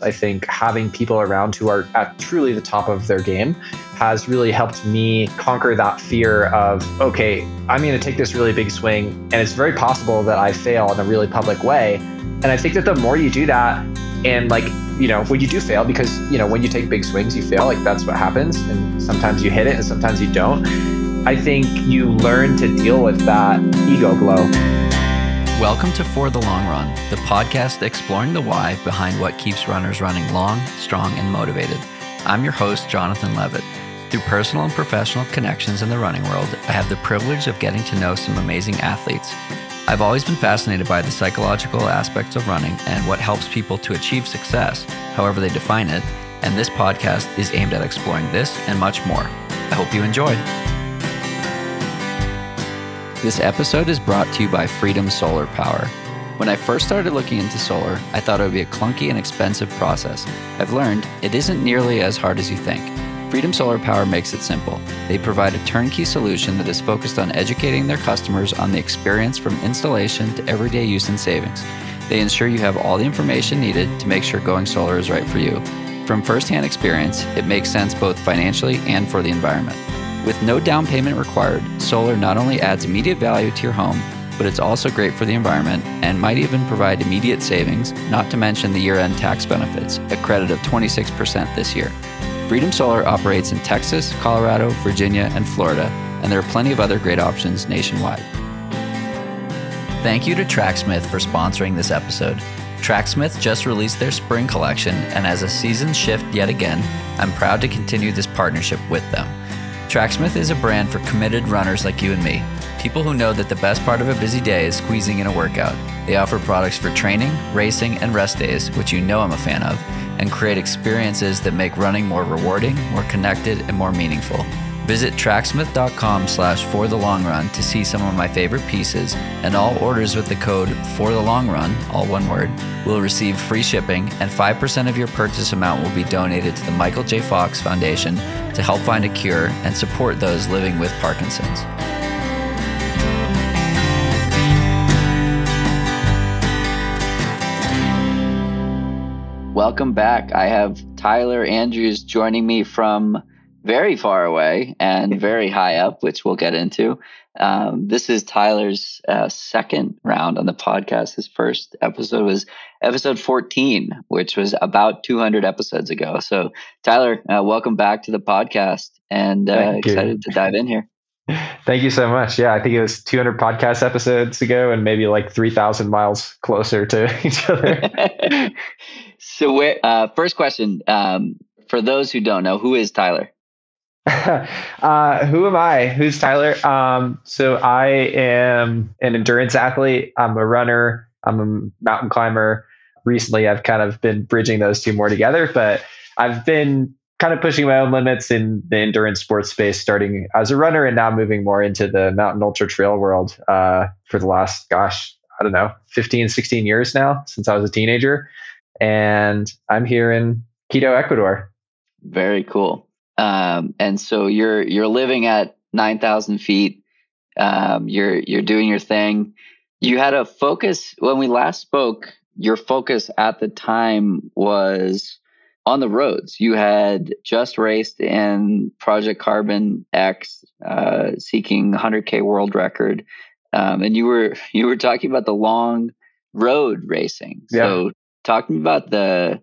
I think having people around who are at truly the top of their game has really helped me conquer that fear of, okay, I'm going to take this really big swing, and it's very possible that I fail in a really public way. And I think that the more you do that, and like, you know, when you do fail, because, you know, when you take big swings, you fail, like that's what happens. And sometimes you hit it and sometimes you don't. I think you learn to deal with that ego blow. Welcome to For the Long Run, the podcast exploring the why behind what keeps runners running long, strong, and motivated. I'm your host, Jonathan Levitt. Through personal and professional connections in the running world, I have the privilege of getting to know some amazing athletes. I've always been fascinated by the psychological aspects of running and what helps people to achieve success, however they define it, and this podcast is aimed at exploring this and much more. I hope you enjoy. This episode is brought to you by Freedom Solar Power. When I first started looking into solar, I thought it would be a clunky and expensive process. I've learned it isn't nearly as hard as you think. Freedom Solar Power makes it simple. They provide a turnkey solution that is focused on educating their customers on the experience from installation to everyday use and savings. They ensure you have all the information needed to make sure going solar is right for you. From firsthand experience, it makes sense both financially and for the environment. With no down payment required, solar not only adds immediate value to your home, but it's also great for the environment and might even provide immediate savings, not to mention the year end tax benefits, a credit of 26% this year. Freedom Solar operates in Texas, Colorado, Virginia, and Florida, and there are plenty of other great options nationwide. Thank you to Tracksmith for sponsoring this episode. Tracksmith just released their spring collection, and as a season shift yet again, I'm proud to continue this partnership with them. Tracksmith is a brand for committed runners like you and me. People who know that the best part of a busy day is squeezing in a workout. They offer products for training, racing, and rest days, which you know I'm a fan of, and create experiences that make running more rewarding, more connected, and more meaningful. Visit tracksmith.com slash for the long run to see some of my favorite pieces, and all orders with the code for the long run, all one word, will receive free shipping, and 5% of your purchase amount will be donated to the Michael J. Fox Foundation to help find a cure and support those living with Parkinson's. Welcome back. I have Tyler Andrews joining me from very far away and very high up, which we'll get into. Um, this is Tyler's uh, second round on the podcast. His first episode was episode 14, which was about 200 episodes ago. So, Tyler, uh, welcome back to the podcast and uh, excited to dive in here. Thank you so much. Yeah, I think it was 200 podcast episodes ago and maybe like 3,000 miles closer to each other. so, where, uh, first question um, for those who don't know, who is Tyler? uh, who am I? Who's Tyler? Um, so I am an endurance athlete. I'm a runner. I'm a mountain climber. Recently, I've kind of been bridging those two more together, but I've been kind of pushing my own limits in the endurance sports space, starting as a runner and now moving more into the mountain ultra trail world uh, for the last, gosh, I don't know, 15, 16 years now since I was a teenager. And I'm here in Quito, Ecuador. Very cool. Um, and so you're you're living at nine thousand feet. Um, you're you're doing your thing. You had a focus when we last spoke. Your focus at the time was on the roads. You had just raced in Project Carbon X, uh, seeking 100k world record, um, and you were you were talking about the long road racing. Yeah. So talking about the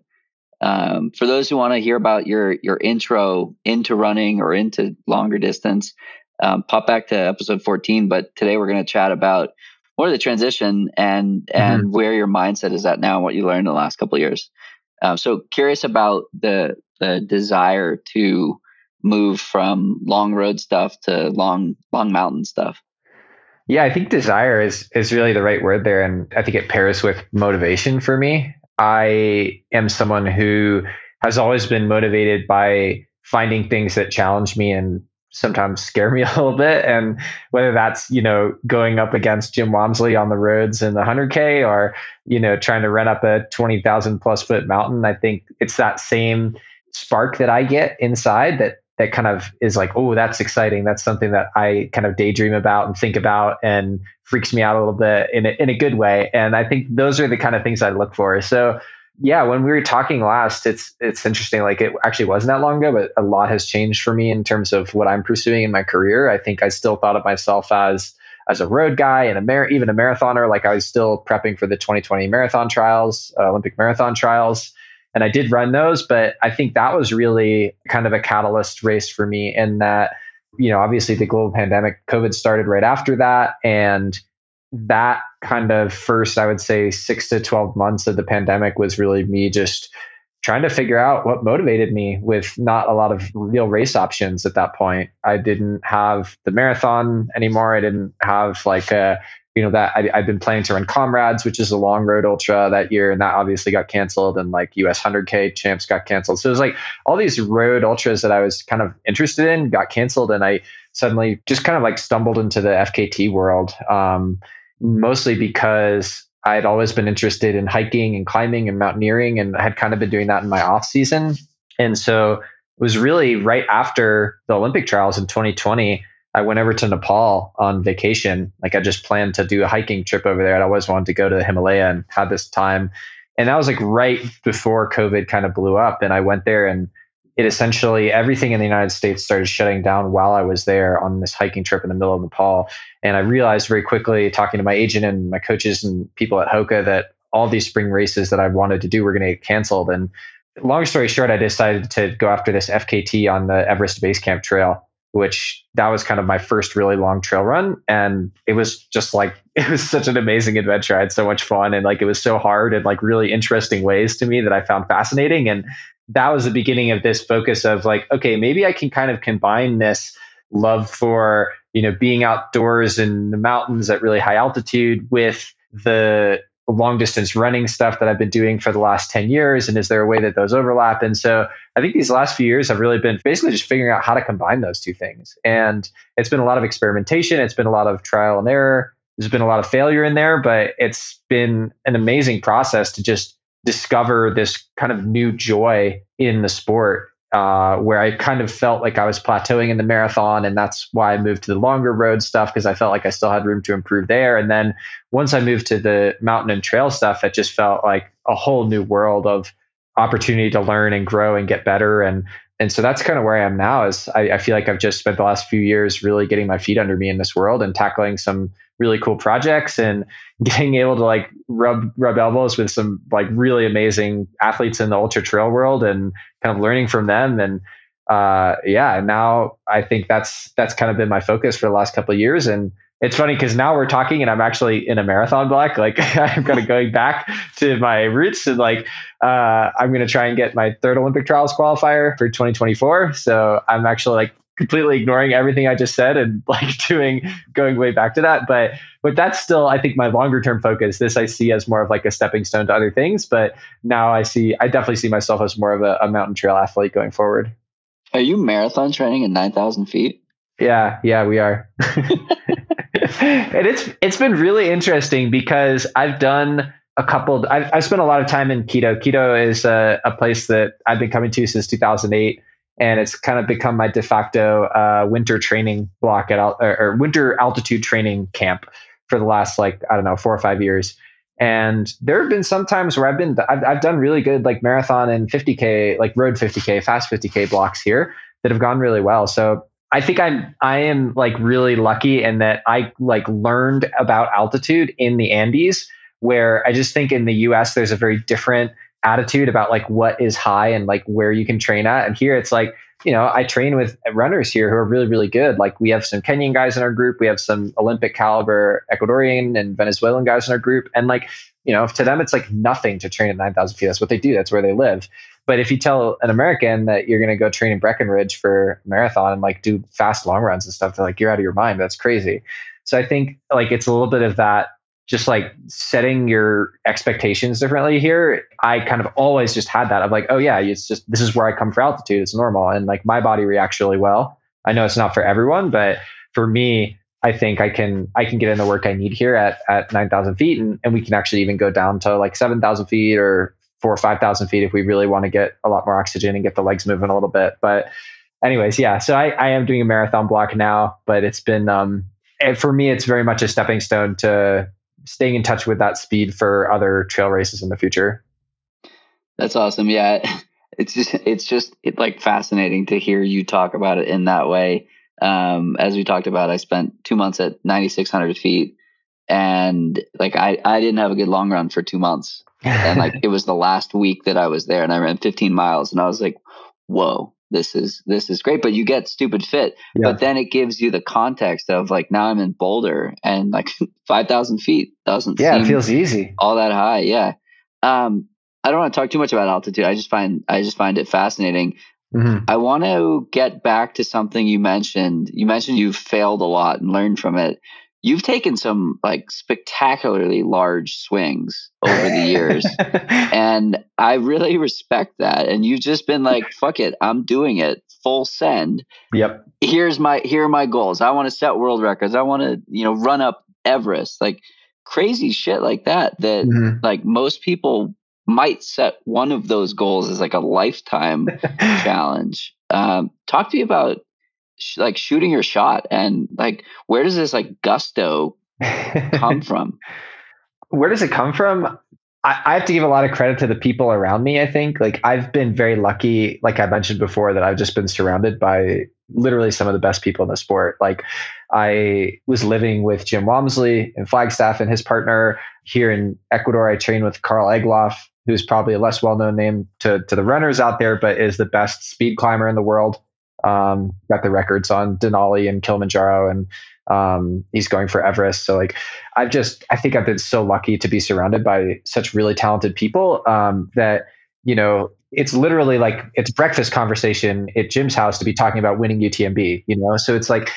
um, for those who want to hear about your your intro into running or into longer distance, um, pop back to episode 14. But today we're going to chat about more of the transition and and mm-hmm. where your mindset is at now and what you learned in the last couple of years. Um, so curious about the the desire to move from long road stuff to long long mountain stuff. Yeah, I think desire is is really the right word there, and I think it pairs with motivation for me. I am someone who has always been motivated by finding things that challenge me and sometimes scare me a little bit. And whether that's, you know, going up against Jim Walmsley on the roads in the 100K or, you know, trying to run up a 20,000 plus foot mountain, I think it's that same spark that I get inside that that kind of is like, oh, that's exciting. That's something that I kind of daydream about and think about and freaks me out a little bit in a, in a good way. And I think those are the kind of things I look for. So yeah, when we were talking last, it's it's interesting. Like it actually wasn't that long ago, but a lot has changed for me in terms of what I'm pursuing in my career. I think I still thought of myself as as a road guy and a mar- even a marathoner. Like I was still prepping for the 2020 marathon trials, uh, Olympic marathon trials, and I did run those. But I think that was really kind of a catalyst race for me in that, you know, obviously the global pandemic, COVID started right after that, and that kind of first, I would say, six to 12 months of the pandemic was really me just trying to figure out what motivated me with not a lot of real race options at that point. I didn't have the marathon anymore. I didn't have like a, you know, that I, have been planning to run Comrades, which is a long road ultra that year. And that obviously got canceled. And like US 100K champs got canceled. So it was like all these road ultras that I was kind of interested in got canceled. And I suddenly just kind of like stumbled into the FKT world. Um, mostly because I had always been interested in hiking and climbing and mountaineering and I had kind of been doing that in my off season. And so it was really right after the Olympic trials in 2020. I went over to Nepal on vacation. Like I just planned to do a hiking trip over there. I always wanted to go to the Himalaya and had this time. And that was like right before COVID kind of blew up. And I went there and it essentially everything in the United States started shutting down while I was there on this hiking trip in the middle of Nepal. And I realized very quickly, talking to my agent and my coaches and people at Hoka, that all these spring races that I wanted to do were going to get canceled. And long story short, I decided to go after this FKT on the Everest Base Camp Trail, which that was kind of my first really long trail run. And it was just like, it was such an amazing adventure. I had so much fun and like it was so hard and like really interesting ways to me that I found fascinating. And that was the beginning of this focus of like, okay, maybe I can kind of combine this love for, you know, being outdoors in the mountains at really high altitude with the long distance running stuff that I've been doing for the last 10 years? And is there a way that those overlap? And so I think these last few years have really been basically just figuring out how to combine those two things. And it's been a lot of experimentation, it's been a lot of trial and error. There's been a lot of failure in there, but it's been an amazing process to just discover this kind of new joy in the sport uh, where I kind of felt like I was plateauing in the marathon, and that's why I moved to the longer road stuff because I felt like I still had room to improve there. And then once I moved to the mountain and trail stuff, it just felt like a whole new world of opportunity to learn and grow and get better. And and so that's kind of where I am now. Is I, I feel like I've just spent the last few years really getting my feet under me in this world and tackling some really cool projects and getting able to like rub rub elbows with some like really amazing athletes in the ultra trail world and kind of learning from them. And uh, yeah now i think that's that's kind of been my focus for the last couple of years. And it's funny because now we're talking and i'm actually in a marathon block like i'm kind of going back to my roots and like uh, i'm going to try and get my third olympic trials qualifier for 2024 so i'm actually like completely ignoring everything I just said and like doing going way back to that. But but that's still I think my longer term focus. This I see as more of like a stepping stone to other things. But now I see I definitely see myself as more of a, a mountain trail athlete going forward. Are you marathon training at nine thousand feet? Yeah, yeah, we are. and it's it's been really interesting because I've done a couple. I've, I've spent a lot of time in Quito. Quito is a, a place that I've been coming to since 2008 and it's kind of become my de facto uh, winter training block at or, or, winter altitude training camp for the last like I don't know four or five years. And there have been some times where I've been I've, I've done really good like marathon and 50k like road 50k fast 50k blocks here that have gone really well. So I think I'm I am like really lucky in that I like learned about altitude in the Andes where I just think in the US there's a very different attitude about like what is high and like where you can train at. And here it's like, you know, I train with runners here who are really, really good. Like we have some Kenyan guys in our group, we have some Olympic caliber Ecuadorian and Venezuelan guys in our group. And like, you know, to them, it's like nothing to train at 9,000 feet. That's what they do. That's where they live. But if you tell an American that you're going to go train in Breckenridge for marathon and like do fast long runs and stuff, they're like, you're out of your mind. That's crazy. So I think like it's a little bit of that just like setting your expectations differently here i kind of always just had that of like oh yeah it's just this is where i come for altitude it's normal and like my body reacts really well. I know it's not for everyone but for me i think i can i can get in the work i need here at at 9000 feet and, and we can actually even go down to like 7000 feet or four or 5000 feet if we really want to get a lot more oxygen and get the legs moving a little bit. But anyways yeah so i, I am doing a marathon block now but it's been um for me it's very much a stepping stone to staying in touch with that speed for other trail races in the future. That's awesome. Yeah. It's just, it's just it, like fascinating to hear you talk about it in that way. Um, as we talked about, I spent two months at 9,600 feet and like I, I didn't have a good long run for two months. and like it was the last week that I was there and I ran 15 miles and I was like, whoa, this is this is great but you get stupid fit. Yeah. but then it gives you the context of like now i'm in boulder and like 5000 feet doesn't yeah it feels easy. all that high yeah. Um i don't want to talk too much about altitude i just find i just find it fascinating. Mm-hmm. i want to get back to something you mentioned. You mentioned you've failed a lot and learned from it you've taken some like spectacularly large swings over the years. And i really respect that. And you've just been like fuck it i'm doing it full send. Yep. Here's my here are my goals. I want to set world records. I want to you know run up everest. Like crazy shit like that that mm-hmm. like most people might set one of those goals as like a lifetime challenge. Um, talk to me about sh- like shooting your shot and like where does this like gusto come from? Where does it come from? I, I have to give a lot of credit to the people around me i think. Like i've been very lucky like i mentioned before that i've just been surrounded by literally some of the best people in the sport. Like i was living with jim walmsley in flagstaff and his partner. Here in ecuador i trained with karl egloff who's probably a less well-known name to, to the runners out there but is the best speed climber in the world um, got the records on Denali and Kilimanjaro, and um, he's going for Everest. So like, I've just I think I've been so lucky to be surrounded by such really talented people um, that you know it's literally like it's breakfast conversation at Jim's house to be talking about winning UTMB. You know, so it's like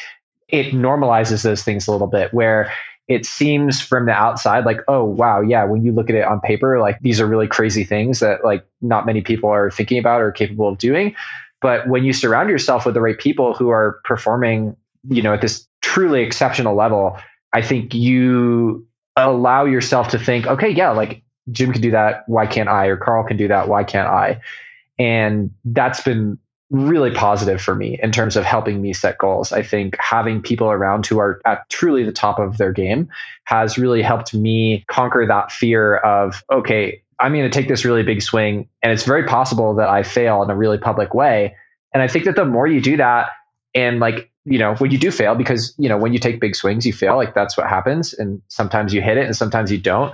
it normalizes those things a little bit where it seems from the outside like oh wow yeah when you look at it on paper like these are really crazy things that like not many people are thinking about or capable of doing but when you surround yourself with the right people who are performing, you know, at this truly exceptional level, I think you allow yourself to think, okay, yeah, like Jim can do that. Why can't I? Or Karl can do that. Why can't I? And that's been really positive for me in terms of helping me set goals. I think having people around who are at truly the top of their game has really helped me conquer that fear of, okay, I'm going to take this really big swing, and it's very possible that I fail in a really public way. And I think that the more you do that, and like, you know, when you do fail, because, you know, when you take big swings, you fail, like that's what happens. And sometimes you hit it and sometimes you don't.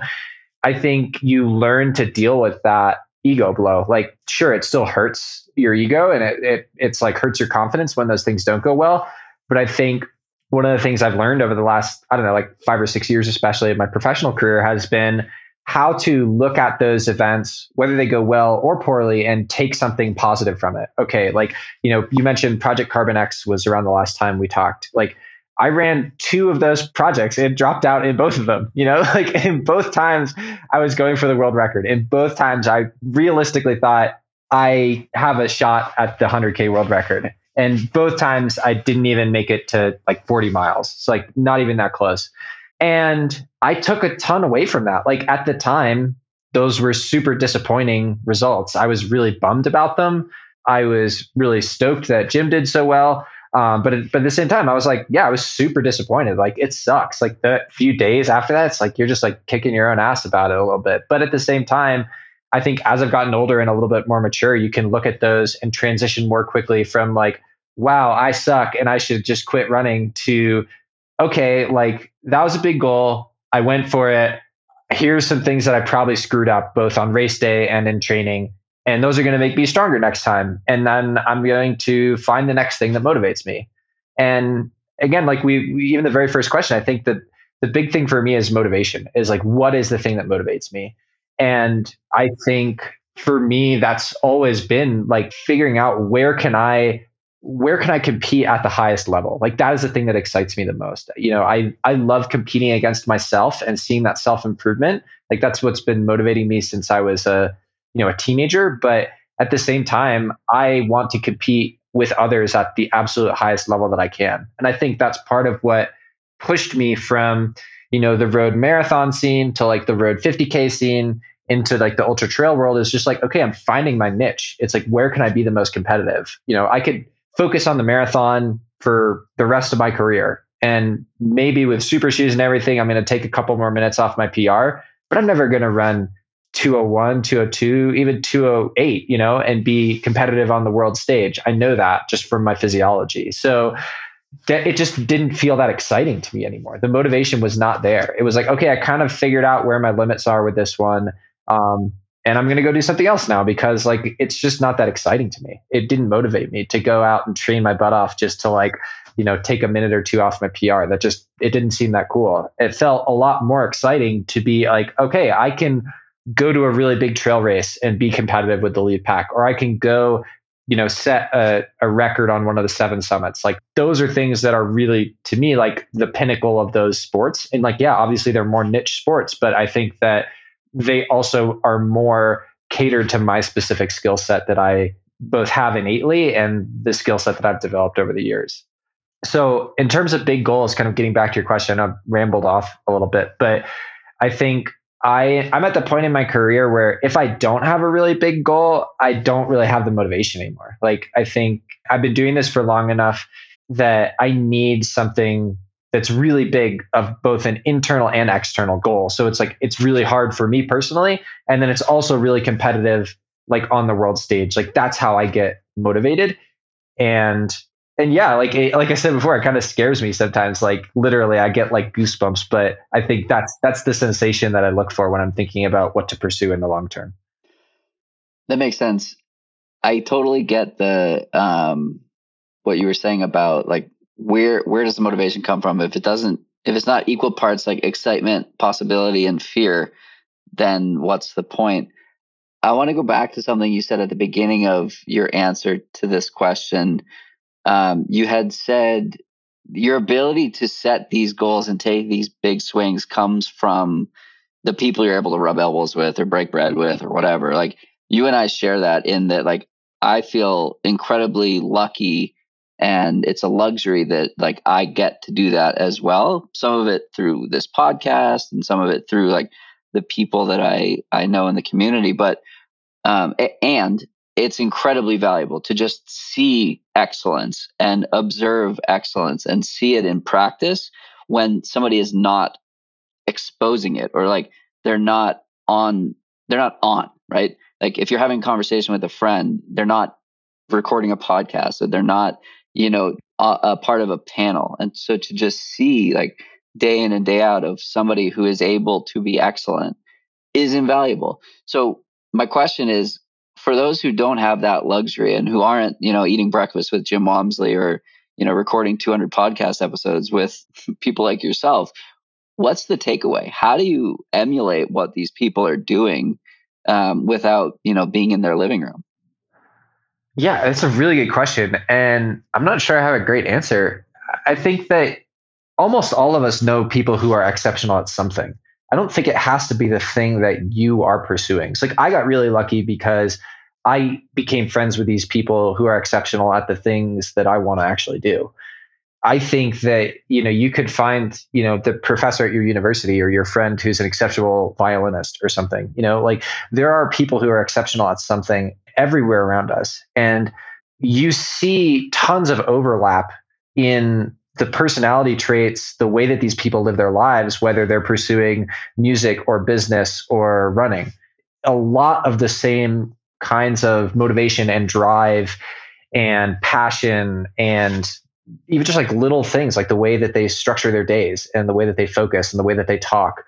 I think you learn to deal with that ego blow. Like, sure, it still hurts your ego and it, it it's like hurts your confidence when those things don't go well. But I think one of the things I've learned over the last, I don't know, like five or six years, especially of my professional career, has been how to look at those events, whether they go well or poorly, and take something positive from it. Okay, like, you know, you mentioned Project Carbon X was around the last time we talked. Like, I ran two of those projects and dropped out in both of them. You know, like in both times I was going for the world record. In both times I realistically thought I have a shot at the 100K world record. And both times I didn't even make it to like 40 miles. It's like not even that close. And I took a ton away from that. Like at the time, those were super disappointing results. I was really bummed about them. I was really stoked that Jim did so well. Um, but, but at the same time, I was like, yeah, I was super disappointed. Like it sucks. Like the few days after that, it's like you're just like kicking your own ass about it a little bit. But at the same time, I think as I've gotten older and a little bit more mature, you can look at those and transition more quickly from like, wow, I suck and I should just quit running to okay, like that was a big goal. I went for it. Here's some things that I probably screwed up both on race day and in training. And those are going to make me stronger next time. And then I'm going to find the next thing that motivates me. And again, like we, we even the very first question, I think that the big thing for me is motivation is like, what is the thing that motivates me? And I think for me, that's always been like figuring out where can I where can I compete at the highest level? Like that is the thing that excites me the most. You know, I I love competing against myself and seeing that self improvement. Like that's what's been motivating me since I was a you know a teenager. But at the same time, I want to compete with others at the absolute highest level that I can. And I think that's part of what pushed me from you know the road marathon scene to like the road 50k scene into like the ultra trail world is just like okay i'm finding my niche it's like where can i be the most competitive you know i could focus on the marathon for the rest of my career. And maybe with super shoes and everything, I'm going to take a couple more minutes off my PR, but I'm never going to run 201, 202, even 208, you know, and be competitive on the world stage. I know that just from my physiology. So it just didn't feel that exciting to me anymore. The motivation was not there. It was like, okay, I kind of figured out where my limits are with this one. Um, and I'm going to go do something else now because like it's just not that exciting to me. It didn't motivate me to go out and train my butt off just to like, you know, take a minute or two off my PR. That just it didn't seem that cool. It felt a lot more exciting to be like, okay, I can go to a really big trail race and be competitive with the lead pack or I can go you know set a, a record on one of the seven summits like those are things that are really to me like the pinnacle of those sports and like yeah obviously they're more niche sports but i think that they also are more catered to my specific skill set that i both have innately and the skill set that i've developed over the years so in terms of big goals kind of getting back to your question i've rambled off a little bit but i think I I'm at the point in my career where if I don't have a really big goal, I don't really have the motivation anymore. Like I think I've been doing this for long enough that I need something that's really big of both an internal and external goal. So it's like it's really hard for me personally and then it's also really competitive like on the world stage. Like that's how I get motivated and and yeah, like like I said before, it kind of scares me sometimes. Like literally, I get like goosebumps. But I think that's that's the sensation that I look for when I'm thinking about what to pursue in the long term. That makes sense. I totally get the um, what you were saying about like where where does the motivation come from? If it doesn't, if it's not equal parts like excitement, possibility, and fear, then what's the point? I want to go back to something you said at the beginning of your answer to this question um, you had said your ability to set these goals and take these big swings comes from the people you're able to rub elbows with or break bread with or whatever. Like you and I share that in that, like, I feel incredibly lucky and it's a luxury that like I get to do that as well. Some of it through this podcast and some of it through like the people that I I know in the community. But um, and it's incredibly valuable to just see excellence and observe excellence and see it in practice when somebody is not exposing it or like they're not on they're not on right like if you're having a conversation with a friend they're not recording a podcast or they're not you know a, a part of a panel and so to just see like day in and day out of somebody who is able to be excellent is invaluable so my question is for those who don't have that luxury and who aren't, you know, eating breakfast with Jim Walmsley or, you know, recording 200 podcast episodes with people like yourself, what's the takeaway? How do you emulate what these people are doing um, without, you know, being in their living room? Yeah, that's a really good question. And I'm not sure I have a great answer. I think that almost all of us know people who are exceptional at something. I don't think it has to be the thing that you are pursuing. So like I got really lucky because I became friends with these people who are exceptional at the things that I want to actually do. I think that you know you could find you know the professor at your university or your friend who's an exceptional violinist or something. You know, like there are people who are exceptional at something everywhere around us, and you see tons of overlap in the personality traits, the way that these people live their lives, whether they're pursuing music or business or running. A lot of the same kinds of motivation and drive and passion and even just like little things like the way that they structure their days and the way that they focus and the way that they talk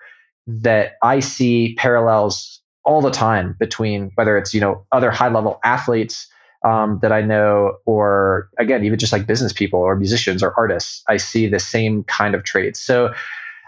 that I see parallels all the time between whether it's you know other high level athletes um, that I know or again even just like business people or musicians or artists I see the same kind of traits so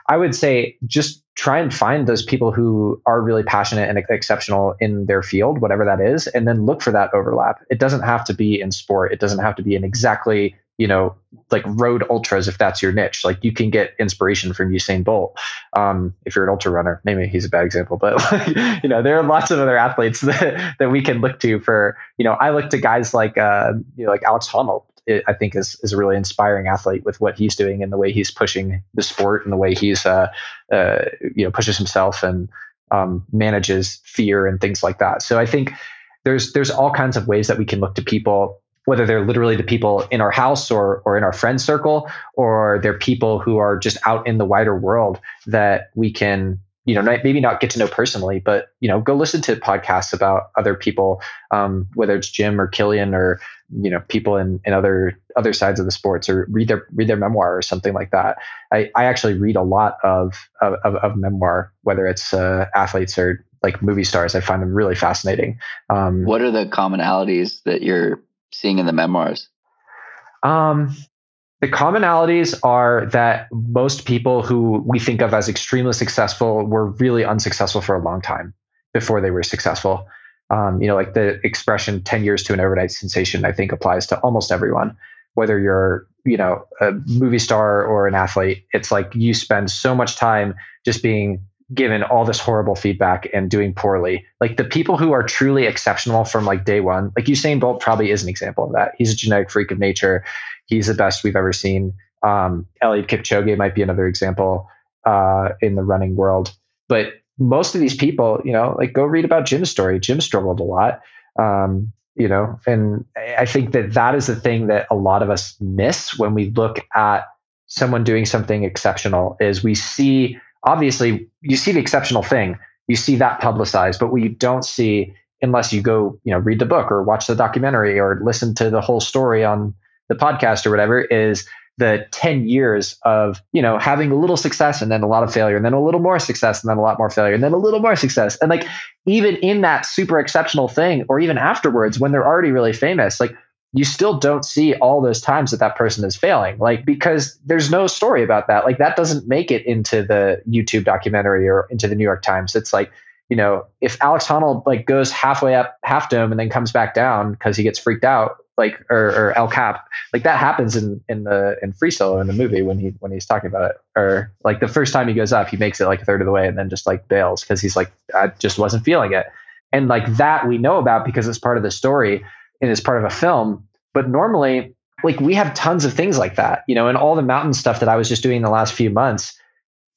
I would say just try and find those people who are really passionate and exceptional in their field, whatever that is, and then look for that overlap. It doesn't have to be in sport. It doesn't have to be in exactly, you know, like road ultras if that's your niche. Like you can get inspiration from Usain Bolt. Um, if you're an ultra runner, maybe he's a bad example, but you know, there are lots of other athletes that, that we can look to for, you know, I look to guys like, uh, you know, like Alex Honnold I think is is a really inspiring athlete with what he's doing and the way he's pushing the sport and the way he's uh, uh, you know pushes himself and um, manages fear and things like that. So I think there's there's all kinds of ways that we can look to people whether they're literally the people in our house or or in our friend circle or they're people who are just out in the wider world that we can you know maybe not get to know personally but you know go listen to podcasts about other people um, whether it's jim or kilian or you know people in, in other other sides of the sports or read their read their memoir or something like that. I, I actually read a lot of of, of memoir whether it's uh, athletes or like movie stars. I find them really fascinating. Um, what are the commonalities that you're seeing in the memoirs um, the commonalities are that most people who we think of as extremely successful were really unsuccessful for a long time before they were successful. Um, you know, like the expression 10 years to an overnight sensation, I think applies to almost everyone, whether you're, you know, a movie star or an athlete. It's like you spend so much time just being given all this horrible feedback and doing poorly. Like the people who are truly exceptional from like day one, like Usain Bolt probably is an example of that. He's a genetic freak of nature. He's the best we've ever seen. Um, Eliud Kipchoge might be another example uh, in the running world. But most of these people, you know, like go read about Jim's story. Jim struggled a lot. Um, you know, and I think that that is the thing that a lot of us miss when we look at someone doing something exceptional is we see obviously you see the exceptional thing, you see that publicized, but what you don't see unless you go, you know, read the book or watch the documentary or listen to the whole story on the podcast or whatever is the 10 years of you know having a little success and then a lot of failure and then a little more success and then a lot more failure and then a little more success. And like even in that super exceptional thing or even afterwards when they're already really famous like you still don't see all those times that that person is failing like because there's no story about that. Like that doesn't make it into the youtube documentary or into the new york times. It's like you know if alex honnold like goes halfway up half dome and then comes back down because he gets freaked out like or, or el cap like that happens in in the in free solo in the movie when he when he's talking about it. Or like the first time he goes up he makes it like a third of the way and then just like bails because he's like i just wasn't feeling it. And like that we know about because it's part of the story and it's part of a film. But normally, like we have tons of things like that, you know, and all the mountain stuff that I was just doing the last few months.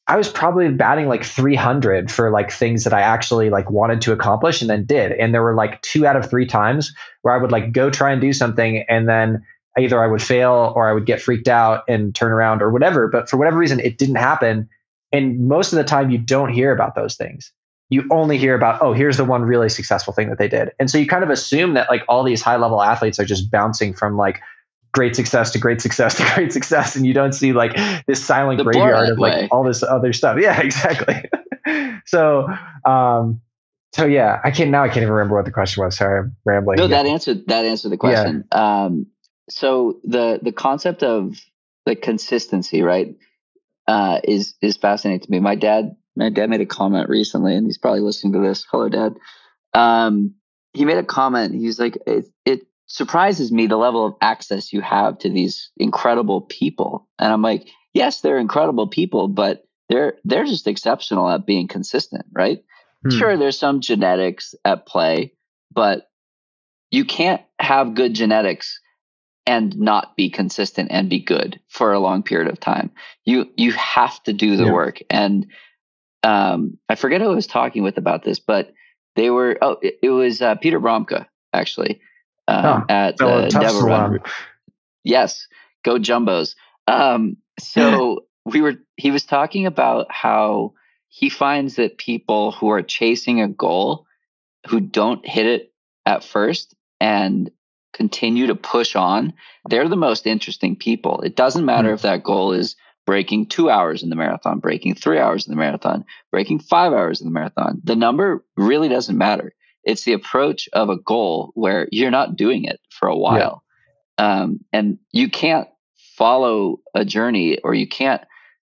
I was probably batting like 300 for like things that I actually like wanted to accomplish and then did. And there were like two out of three times where I would like go try and do something and then either I would fail or I would get freaked out and turn around or whatever. But for whatever reason, it didn't happen. And most of the time, you don't hear about those things you only hear about oh here's the one really successful thing that they did. And so you kind of assume that like all these high level athletes are just bouncing from like great success to great success to great success. And you don't see like this silent the graveyard of like way. all this other stuff. Yeah exactly. So um so yeah i can't now i can't even remember what the question was. Sorry i'm rambling. No that answered that answered the question. Yeah. um so the the concept of the consistency right uh is is fascinating to me. My dad my dad made a comment recently, and he's probably listening to this. Hello, Dad. Um, he made a comment. He's like, it, it surprises me the level of access you have to these incredible people. And I'm like, yes, they're incredible people, but they're they're just exceptional at being consistent, right? Hmm. Sure, there's some genetics at play, but you can't have good genetics and not be consistent and be good for a long period of time. You you have to do the yeah. work and um, I forget who I was talking with about this, but they were, oh, it, it was uh, Peter Bromka, actually, um, oh, at the Devil Run. Yes, go Jumbos. Um, so we were, he was talking about how he finds that people who are chasing a goal who don't hit it at first and continue to push on, they're the most interesting people. It doesn't matter mm-hmm. if that goal is breaking two hours in the marathon, breaking three hours in the marathon, breaking five hours in the marathon. The number really doesn't matter. It's the approach of a goal where you're not doing it for a while. Yeah. Um, and you can't follow a journey or you can't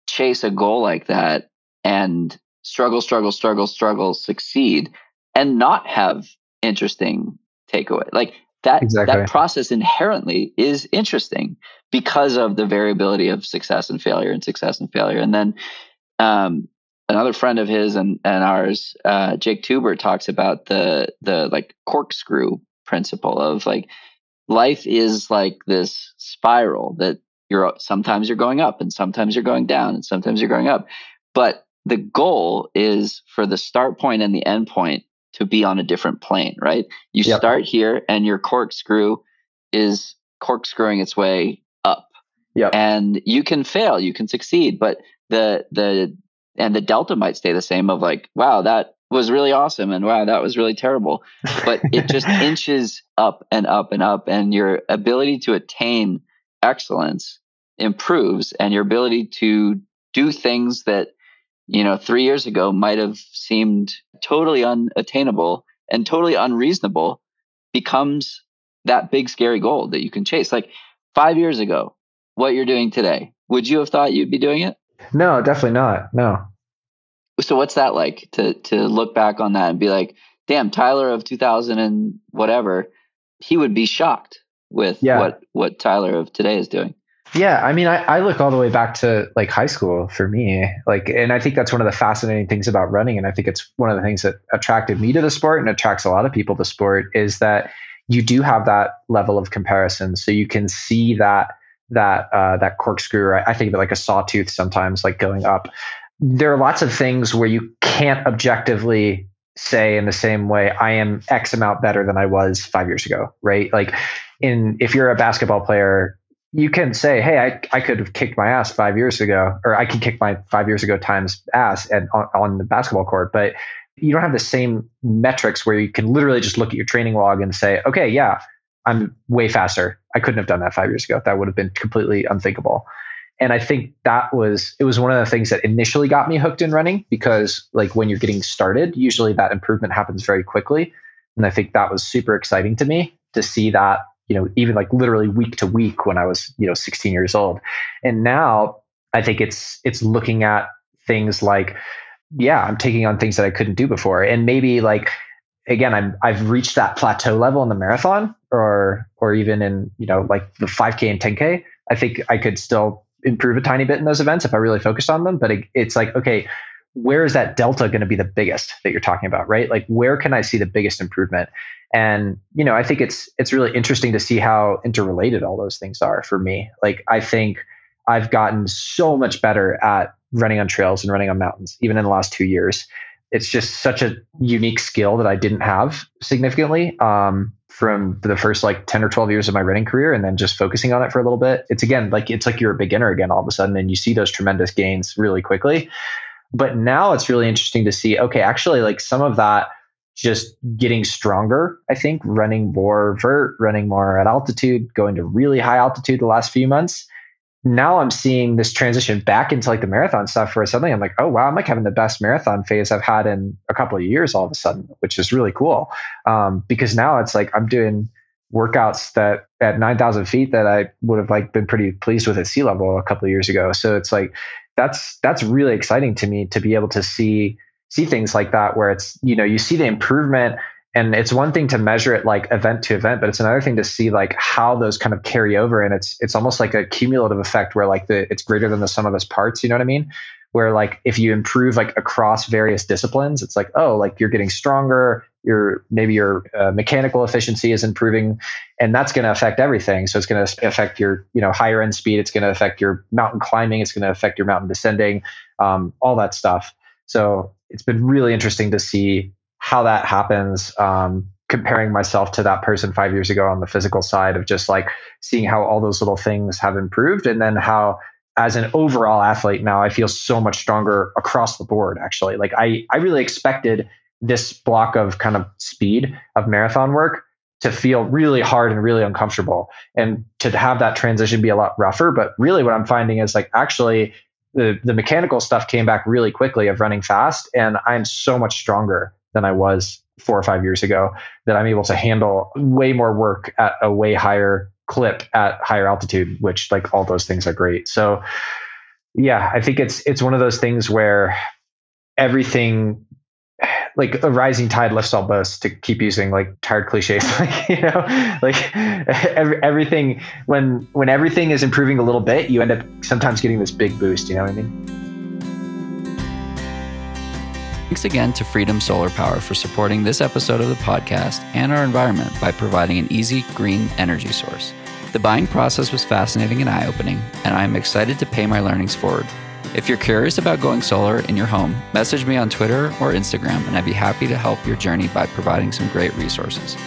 chase a goal like that and struggle, struggle, struggle, struggle, succeed and not have interesting takeaway. Like that exactly. that process inherently is interesting because of the variability of success and failure and success and failure. And then um, another friend of his and, and ours, uh, Jake Tuber, talks about the the like corkscrew principle of like life is like this spiral that you're sometimes you're going up and sometimes you're going down and sometimes you're going up. But the goal is for the start point and the end point to be on a different plane, right? You yep. start here and your corkscrew is corkscrewing its way up. Yep. And you can fail, you can succeed, but the the and the delta might stay the same of like, wow, that was really awesome and wow, that was really terrible. But it just inches up and up and up and your ability to attain excellence improves and your ability to do things that you know 3 years ago might have seemed totally unattainable and totally unreasonable becomes that big scary goal that you can chase. Like 5 years ago what you're doing today would you have thought you'd be doing it? No definitely not. No. So what's that like to to look back on that and be like damn tyler of 2000 and whatever he would be shocked with yeah. what what tyler of today is doing yeah, I mean, I, I look all the way back to like high school for me. Like, and I think that's one of the fascinating things about running. And I think it's one of the things that attracted me to the sport and attracts a lot of people to sport is that you do have that level of comparison. So you can see that that uh, that corkscrew. I, I think of it like a sawtooth sometimes, like going up. There are lots of things where you can't objectively say in the same way I am X amount better than I was five years ago, right? Like in if you're a basketball player you can say, hey, I, I could have kicked my ass five years ago, or I can kick my five years ago times ass at, on, on the basketball court, but you don't have the same metrics where you can literally just look at your training log and say, okay, yeah, I'm way faster. I couldn't have done that five years ago. That would have been completely unthinkable. And I think that was it was one of the things that initially got me hooked in running because like when you're getting started, usually that improvement happens very quickly. And I think that was super exciting to me to see that you know, even like literally week to week when I was, you know, 16 years old. And now I think it's it's looking at things like, yeah, I'm taking on things that I couldn't do before. And maybe like again, I'm I've reached that plateau level in the marathon or or even in, you know, like the 5K and 10K. I think I could still improve a tiny bit in those events if I really focused on them. But it, it's like, okay, where is that delta going to be the biggest that you're talking about, right? Like where can I see the biggest improvement? And you know, I think it's it's really interesting to see how interrelated all those things are for me. Like I think I've gotten so much better at running on trails and running on mountains, even in the last two years. It's just such a unique skill that I didn't have significantly um, from the first like 10 or 12 years of my running career and then just focusing on it for a little bit. It's again like it's like you're a beginner again all of a sudden and you see those tremendous gains really quickly. But now it's really interesting to see, okay, actually, like some of that just getting stronger, I think, running more vert, running more at altitude, going to really high altitude the last few months. Now I'm seeing this transition back into like the marathon stuff where suddenly I'm like, oh wow, I'm like having the best marathon phase I've had in a couple of years all of a sudden, which is really cool. Um, because now it's like I'm doing workouts that at 9,000 feet that I would have like been pretty pleased with at sea level a couple of years ago. So it's like that's that's really exciting to me to be able to see see things like that where it's you know you see the improvement and it's one thing to measure it like event to event but it's another thing to see like how those kind of carry over and it's it's almost like a cumulative effect where like the it's greater than the sum of its parts you know what i mean? Where like if you improve like across various disciplines it's like oh like you're getting stronger your maybe your uh, mechanical efficiency is improving and that's going to affect everything. So it's going to affect your you know higher end speed it's going to affect your mountain climbing it's going to affect your mountain descending um, all that stuff. So it's been really interesting to see how that happens um, comparing myself to that person five years ago on the physical side of just like seeing how all those little things have improved and then how as an overall athlete now i feel so much stronger across the board actually. Like i i really expected this block of kind of speed of marathon work to feel really hard and really uncomfortable and to have that transition be a lot rougher but really what i'm finding is like actually the the mechanical stuff came back really quickly of running fast and i'm so much stronger than i was four or five years ago that i'm able to handle way more work at a way higher clip at higher altitude, which like all those things are great. So yeah, I think it's it's one of those things where everything like a rising tide lifts all boats to keep using like tired cliches like you know like every, everything when when everything is improving a little bit you end up sometimes getting this big boost you know what i mean Thanks again to Freedom Solar Power for supporting this episode of the podcast and our environment by providing an easy, green energy source. The buying process was fascinating and eye opening, and I am excited to pay my learnings forward. If you're curious about going solar in your home, message me on Twitter or Instagram, and I'd be happy to help your journey by providing some great resources.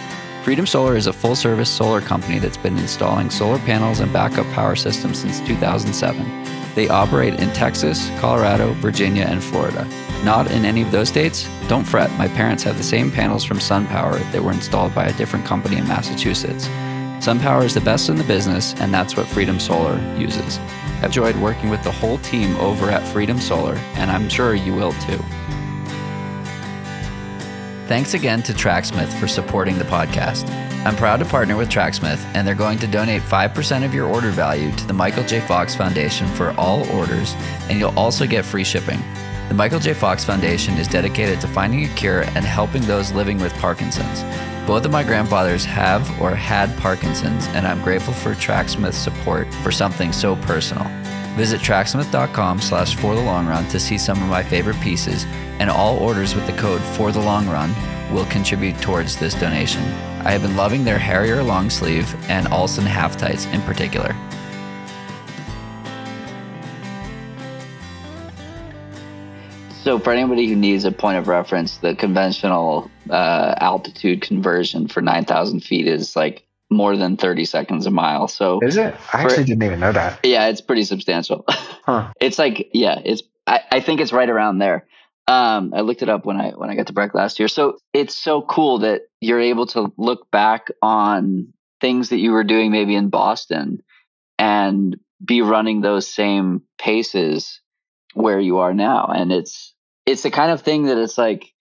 Freedom Solar is a full service solar company that's been installing solar panels and backup power systems since 2007 They operate in Texas, Colorado, Virginia, and Florida. Not in any of those states? Don't fret, my parents have the same panels from SunPower that were installed by a different company in Massachusetts. SunPower is the best in the business, and that's what Freedom Solar uses. I've enjoyed working with the whole team over at Freedom Solar, and I'm sure you will too. Thanks again to Tracksmith for supporting the podcast. I'm proud to partner with Tracksmith, and they're going to donate 5% of your order value to the Michael J. Fox Foundation for all orders, and you'll also get free shipping. The Michael J. Fox Foundation is dedicated to finding a cure and helping those living with Parkinson's. Both of my grandfathers have or had Parkinson's, and I'm grateful for Tracksmith's support for something so personal. Visit tracksmith.com slash for the long run to see some of my favorite pieces, and all orders with the code for the long run will contribute towards this donation. I have been loving their Harrier long sleeve and Allston half tights in particular. So, for anybody who needs a point of reference, the conventional uh, altitude conversion for 9,000 feet is like more than 30 seconds a mile. So, is it? I actually for, didn't even know that. Yeah, it's pretty substantial. Huh. it's like, yeah, it's, I, I think it's right around there. Um, I looked it up when I when I got to Breck last year. So it's so cool that you're able to look back on things that you were doing maybe in Boston and be running those same paces where you are now. And it's it's the kind of thing that it's like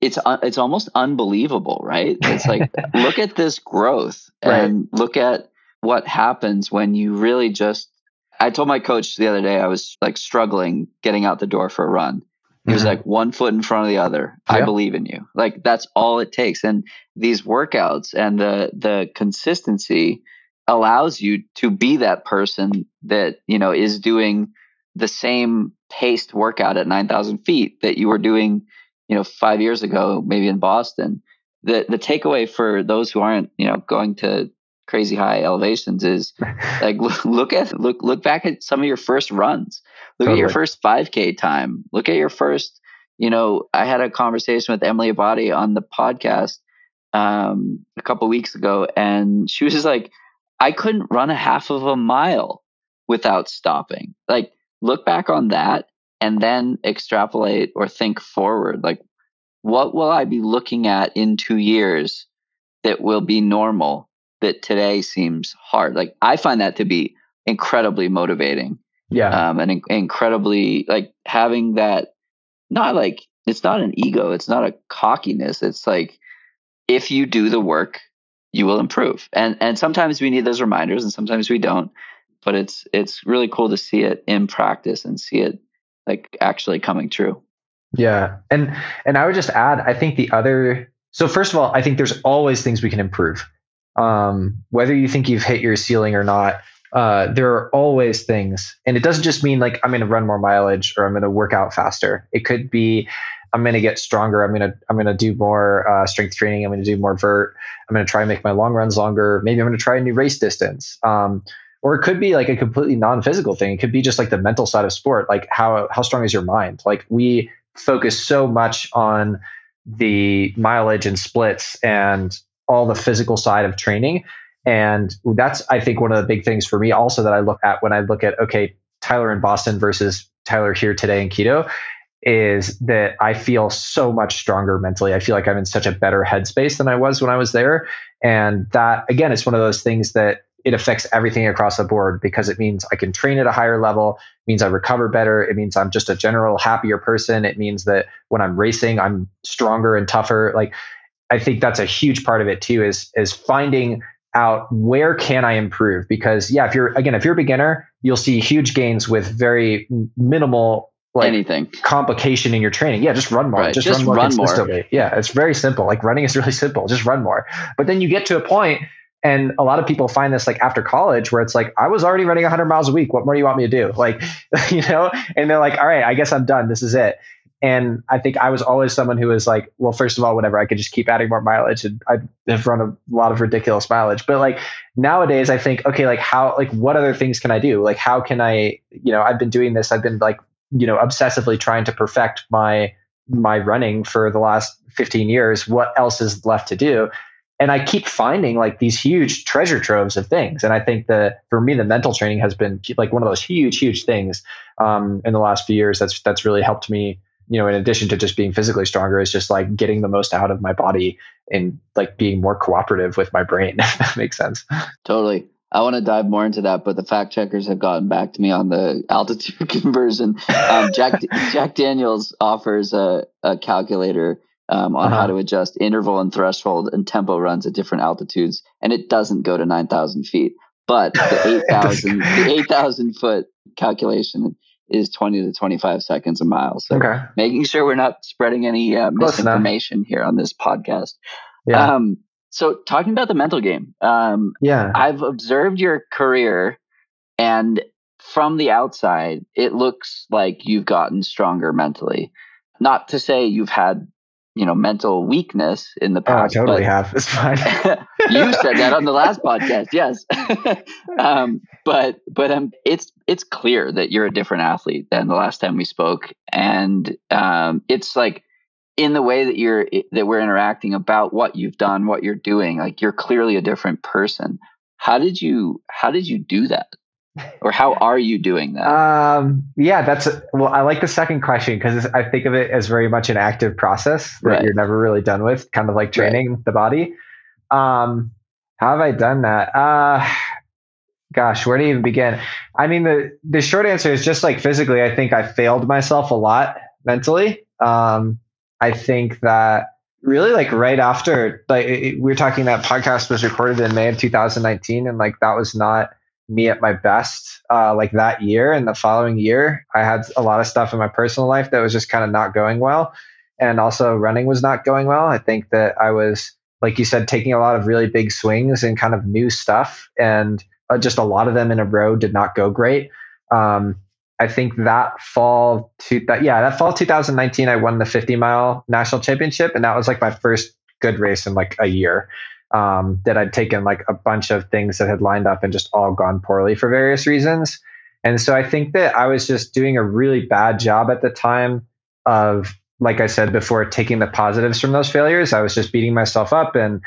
it's it's almost unbelievable, right? It's like look at this growth and right. look at what happens when you really just I told my coach the other day I was like struggling getting out the door for a run. He was mm-hmm. like one foot in front of the other. I believe in you. Like that's all it takes. And these workouts and the the consistency allows you to be that person that you know is doing the same paced workout at 9000 feet that you were doing you know five years ago maybe in boston. The the takeaway for those who aren't you know going to crazy high elevations is like look, at look look back at some of your first runs. Look totally. at your first 5k time. Look at your first you know i had a conversation with emily abbate on the podcast um, a couple weeks ago and she was just like i couldn't run a half of a mile without stopping. Like look back on that and then extrapolate or think forward like what will i be looking at in 2 years that will be normal that today seems hard. Like I find that to be incredibly motivating. Yeah. Um, and in- incredibly like having that, not like, it's not an ego. It's not a cockiness. It's like, if you do the work, you will improve. And, and sometimes we need those reminders and sometimes we don't, but it's, it's really cool to see it in practice and see it like actually coming true. Yeah. And, and I would just add, I think the other, so first of all, I think there's always things we can improve um, whether you think you've hit your ceiling or not, uh, there are always things. And it doesn't just mean like I'm going to run more mileage or I'm going to work out faster. It could be I'm going to get stronger. I'm going to I'm to do more uh, strength training. I'm going to do more vert. I'm going to try and make my long runs longer. Maybe I'm going to try a new race distance. Um, or it could be like a completely non-physical thing. It could be just like the mental side of sport. Like how how strong is your mind? Like we focus so much on the mileage and splits and all the physical side of training. And that's, I think, one of the big things for me also that I look at when I look at, okay, Tyler in Boston versus Tyler here today in Quito is that I feel so much stronger mentally. I feel like I'm in such a better headspace than I was when I was there. And that, again, it's one of those things that it affects everything across the board because it means I can train at a higher level, means I recover better, it means I'm just a general happier person, it means that when I'm racing, I'm stronger and tougher. Like I think that's a huge part of it too is is finding out where can I improve? Because yeah if you're again if you're a beginner you'll see huge gains with very minimal like anything. complication in your training. Yeah just run more. Right. just, just, run more run consistently. More. yeah it's very simple. Like running is really simple. Just run more. But then you get to a point and a lot of people find this like after college where it's like i was already running 100 miles a week what more do you want me to do like you know and they're like all right i guess i'm done this is it and I think I was always someone who was like, well, first of all, whatever, I could just keep adding more mileage and I have run a lot of ridiculous mileage. But like nowadays, I think, okay, like how, like what other things can I do? Like, how can I, you know, I've been doing this, I've been like, you know, obsessively trying to perfect my, my running for the last 15 years. What else is left to do? And I keep finding like these huge treasure troves of things. And I think that for me, the mental training has been like one of those huge, huge things um, in the last few years. That's that's really helped me. You know, in addition to just being physically stronger, is just like getting the most out of my body and like being more cooperative with my brain. If that makes sense. Totally. I want to dive more into that, but the fact checkers have gotten back to me on the altitude conversion. Um, Jack Jack Daniels offers a, a calculator um, on uh-huh. how to adjust interval and threshold and tempo runs at different altitudes, and it doesn't go to nine thousand feet. But the eight thousand the eight thousand foot calculation is twenty to twenty five seconds a mile. So okay. making sure we're not spreading any uh, misinformation here on this podcast. Yeah. Um, so talking about the mental game, um, yeah, I've observed your career, and from the outside, it looks like you've gotten stronger mentally. Not to say you've had you know mental weakness in the past. Oh, I totally have. It's fine. you said that on the last podcast, yes. um, but but um, it's it's clear that you're a different athlete than the last time we spoke, and um, it's like in the way that you're that we're interacting about what you've done, what you're doing. Like you're clearly a different person. How did you how did you do that? Or how are you doing that? Um, yeah, that's a, well. I like the second question because I think of it as very much an active process that right. you're never really done with, kind of like training right. the body. Um, how have I done that? Uh, gosh, where do you even begin? I mean, the the short answer is just like physically. I think I failed myself a lot mentally. Um, I think that really like right after like it, we were talking that podcast was recorded in May of 2019, and like that was not me at my best uh, like that year and the following year i had a lot of stuff in my personal life that was just kind of not going well and also running was not going well. I think that i was like you said taking a lot of really big swings and kind of new stuff and uh, just a lot of them in a row did not go great. Um, i think that fall to that yeah that fall 2019 i won the 50 mile national championship and that was like my first good race in like a year um, that I'd taken like a bunch of things that had lined up and just all gone poorly for various reasons. And so I think that I was just doing a really bad job at the time of, like I said before, taking the positives from those failures. I was just beating myself up and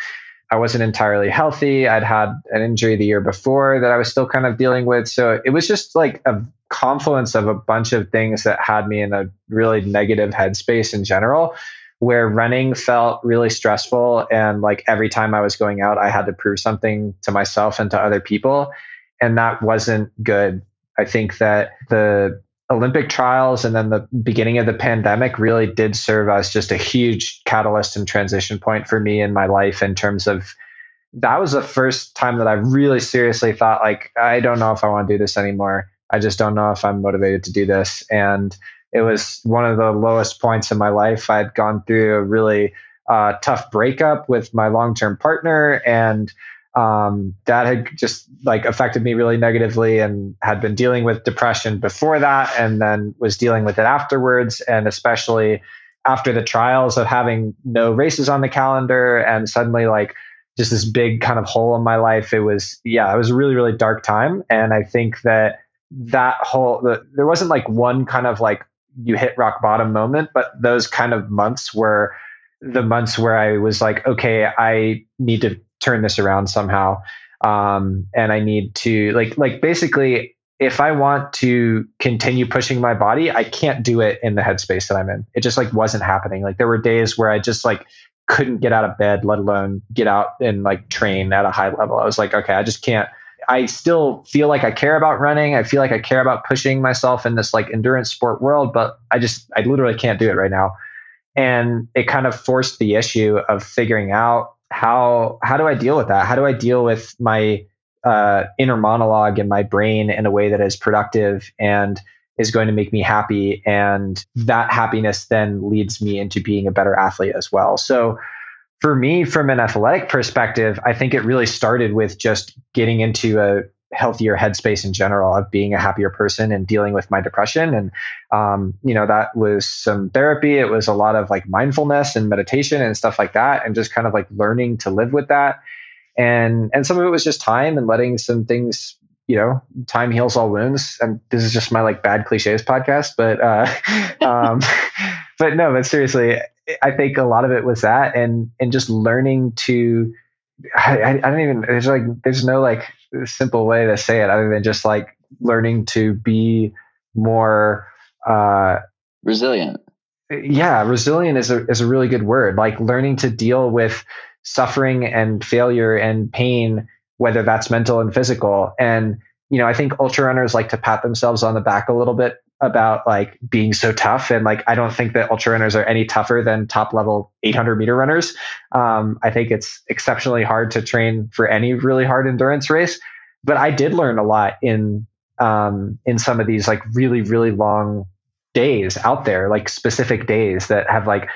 I wasn't entirely healthy. I'd had an injury the year before that I was still kind of dealing with. So it was just like a confluence of a bunch of things that had me in a really negative headspace in general where running felt really stressful and like every time I was going out I had to prove something to myself and to other people and that wasn't good. I think that the Olympic trials and then the beginning of the pandemic really did serve as just a huge catalyst and transition point for me in my life in terms of that was the first time that I really seriously thought like I don't know if I want to do this anymore. I just don't know if I'm motivated to do this and it was one of the lowest points in my life. I'd gone through a really uh, tough breakup with my long term partner, and um, that had just like affected me really negatively and had been dealing with depression before that and then was dealing with it afterwards and especially after the trials of having no races on the calendar and suddenly like just this big kind of hole in my life it was yeah it was a really really dark time and i think that that whole the, there wasn't like one kind of like you hit rock bottom moment, but those kind of months were the months where I was like, okay, I need to turn this around somehow. Um, and I need to like, like basically, if I want to continue pushing my body, I can't do it in the headspace that I'm in. It just like wasn't happening. Like there were days where I just like couldn't get out of bed, let alone get out and like train at a high level. I was like, okay, I just can't I still feel like I care about running. I feel like I care about pushing myself in this like endurance sport world, but I just I literally can't do it right now. And it kind of forced the issue of figuring out how how do I deal with that? How do I deal with my uh, inner monologue in my brain in a way that is productive and is going to make me happy, and that happiness then leads me into being a better athlete as well. So for me, from an athletic perspective, I think it really started with just getting into a healthier headspace in general of being a happier person and dealing with my depression. And, um, you know, that was some therapy. It was a lot of like mindfulness and meditation and stuff like that. And just kind of like learning to live with that. And, and some of it was just time and letting some things, you know, time heals all wounds. And this is just my like bad cliches podcast, but, uh, um, but no, but seriously, I think a lot of it was that and and just learning to I, I don't even there's like there's no like simple way to say it other than just like learning to be more uh resilient. Yeah resilient is a is a really good word like learning to deal with suffering and failure and pain whether that's mental and physical. And you know i think ultra runners like to pat themselves on the back a little bit about like being so tough and like i don't think that ultra runners are any tougher than top level 800 meter runners. Um, i think it's exceptionally hard to train for any really hard endurance race but i did learn a lot in um, in some of these like really really long days out there like specific days that have like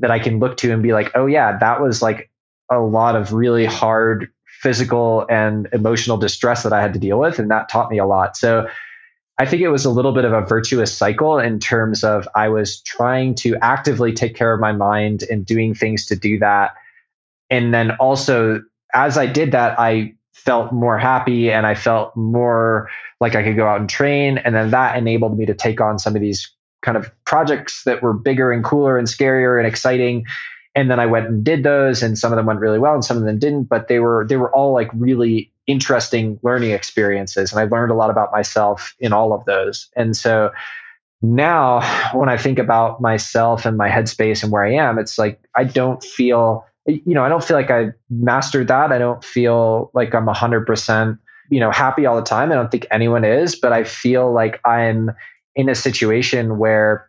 that i can look to and be like oh yeah that was like a lot of really hard physical and emotional distress that i had to deal with and that taught me a lot. So I think it was a little bit of a virtuous cycle in terms of I was trying to actively take care of my mind and doing things to do that. And then also, as I did that, I felt more happy and I felt more like I could go out and train. And then that enabled me to take on some of these kind of projects that were bigger and cooler and scarier and exciting. And then I went and did those, and some of them went really well, and some of them didn't. But they were they were all like really interesting learning experiences. And I learned a lot about myself in all of those. And so now when I think about myself and my headspace and where I am, it's like I don't feel, you know, I don't feel like I mastered that. I don't feel like I'm 100%, you know, happy all the time. I don't think anyone is, but I feel like I'm in a situation where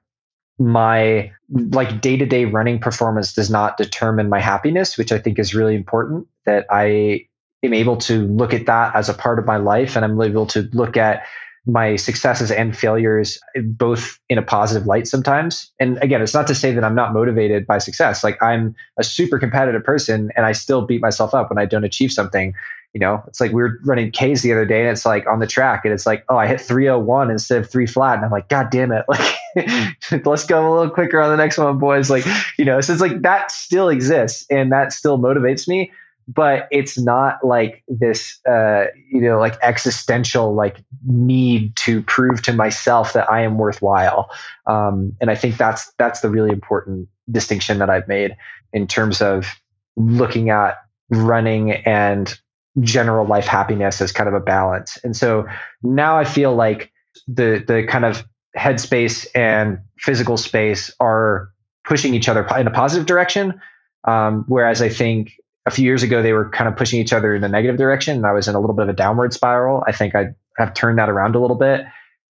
my like day-to-day running performance does not determine my happiness which i think is really important that i am able to look at that as a part of my life and I'm able to look at my successes and failures both in a positive light sometimes. And again, it's not to say that I'm not motivated by success. Like I'm a super competitive person and I still beat myself up when I don't achieve something. You know, it's like we were running K's the other day and it's like on the track and it's like, oh, I hit 301 instead of three flat. And I'm like, God damn it. Like, let's go a little quicker on the next one, boys. Like, you know, so it's like that still exists and that still motivates me but it's not like this uh, you know like existential like need to prove to myself that i am worthwhile. Um, and i think that's that's the really important distinction that i've made in terms of looking at running and general life happiness as kind of a balance. And so now i feel like the the kind of headspace and physical space are pushing each other in a positive direction. Um, whereas i think a few years ago they were kind of pushing each other in a negative direction and i was in a little bit of a downward spiral. I think i have turned that around a little bit.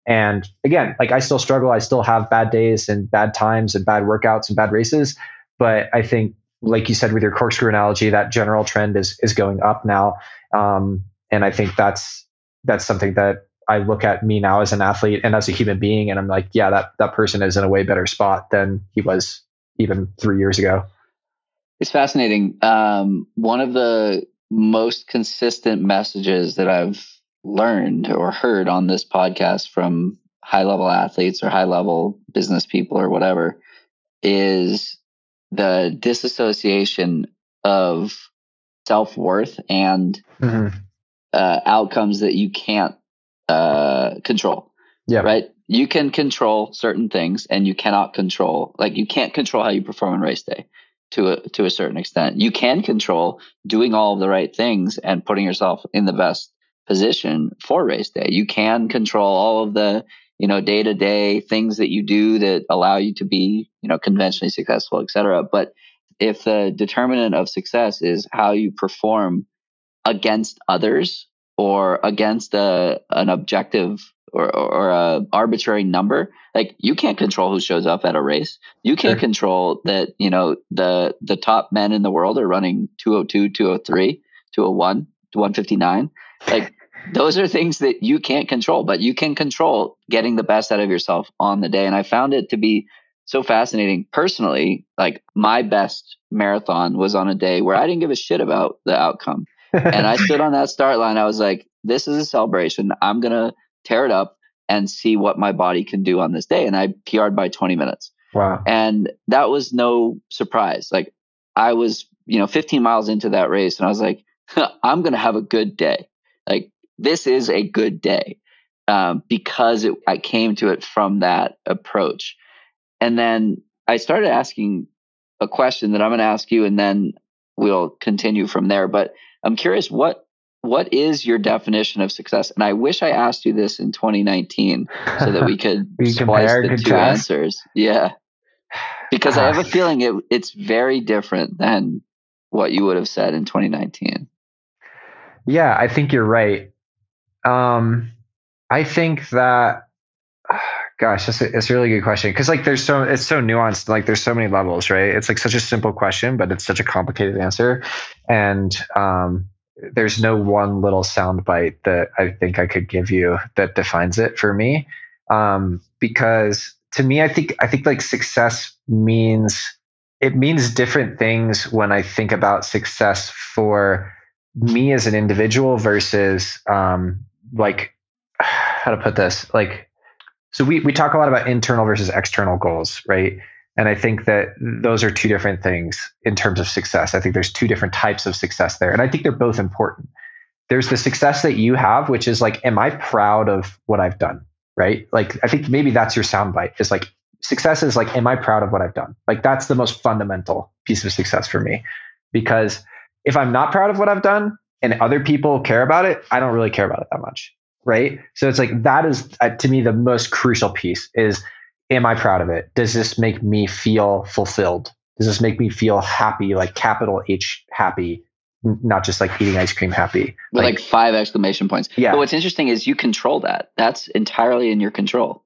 And again like i still struggle. I still have bad days and bad times and bad workouts and bad races. But i think like you said with your corkscrew analogy that general trend is is going up now. Um, and i think that's that's something that i look at me now as an athlete and as a human being and i'm like yeah that that person is in a way better spot than he was even three years ago it's fascinating. Um, one of the most consistent messages that I've learned or heard on this podcast from high level athletes or high level business people or whatever is the disassociation of self worth and mm-hmm. uh, outcomes that you can't uh, control. Yeah. Right. You can control certain things and you cannot control, like, you can't control how you perform on race day to a, to a certain extent. You can control doing all of the right things and putting yourself in the best position for race day. You can control all of the, you know, day to day things that you do that allow you to be, you know, conventionally successful, et cetera. But if the determinant of success is how you perform against others or against a, an objective or, or a arbitrary number like you can't control who shows up at a race. You can't sure. control that you know the the top men in the world are running 202 203 201 159 like those are things that you can't control but you can control getting the best out of yourself on the day. And i found it to be so fascinating. Personally like my best marathon was on a day where i didn't give a shit about the outcome and i stood on that start line i was like this is a celebration i'm gonna tear it up and see what my body can do on this day. And I PR'd by 20 minutes. Wow. And that was no surprise. Like I was, you know, 15 miles into that race and I was like, I'm going to have a good day. Like this is a good day um, because it, I came to it from that approach. And then I started asking a question that I'm going to ask you. And then we'll continue from there. But I'm curious what what is your definition of success? And I wish I asked you this in 2019 so that we could we splice the two answers. Yeah. Because I have a feeling it, it's very different than what you would have said in 2019. Yeah, I think you're right. Um, I think that, gosh, that's a, it's a really good question because like there's so it's so nuanced. Like there's so many levels, right? It's like such a simple question, but it's such a complicated answer, and um, there's no one little soundbite that I think I could give you that defines it for me. Um, because to me, I think I think like success means it means different things when I think about success for me as an individual versus um, like how to put this like so we, we talk a lot about internal versus external goals right? And i think that those are two different things in terms of success. I think there's two different types of success there and i think they're both important. There's the success that you have which is like am i proud of what i've done right? Like i think maybe that's your soundbite is like success is like am i proud of what i've done? Like that's the most fundamental piece of success for me. Because if i'm not proud of what i've done and other people care about it i don't really care about it that much right so it's like that is uh, to me the most crucial piece is am i proud of it does this make me feel fulfilled does this make me feel happy like capital h happy not just like eating ice cream happy With like, five exclamation points. Yeah. But what's interesting is you control that. That's entirely in your control.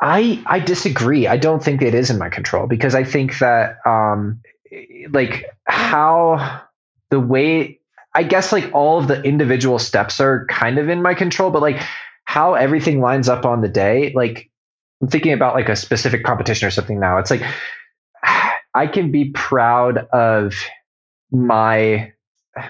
I I disagree. I don't think it is in my control because I think that um like how the way I guess like all of the individual steps are kind of in my control, but like how everything lines up on the day, like I'm thinking about like a specific competition or something now. It's like I can be proud of my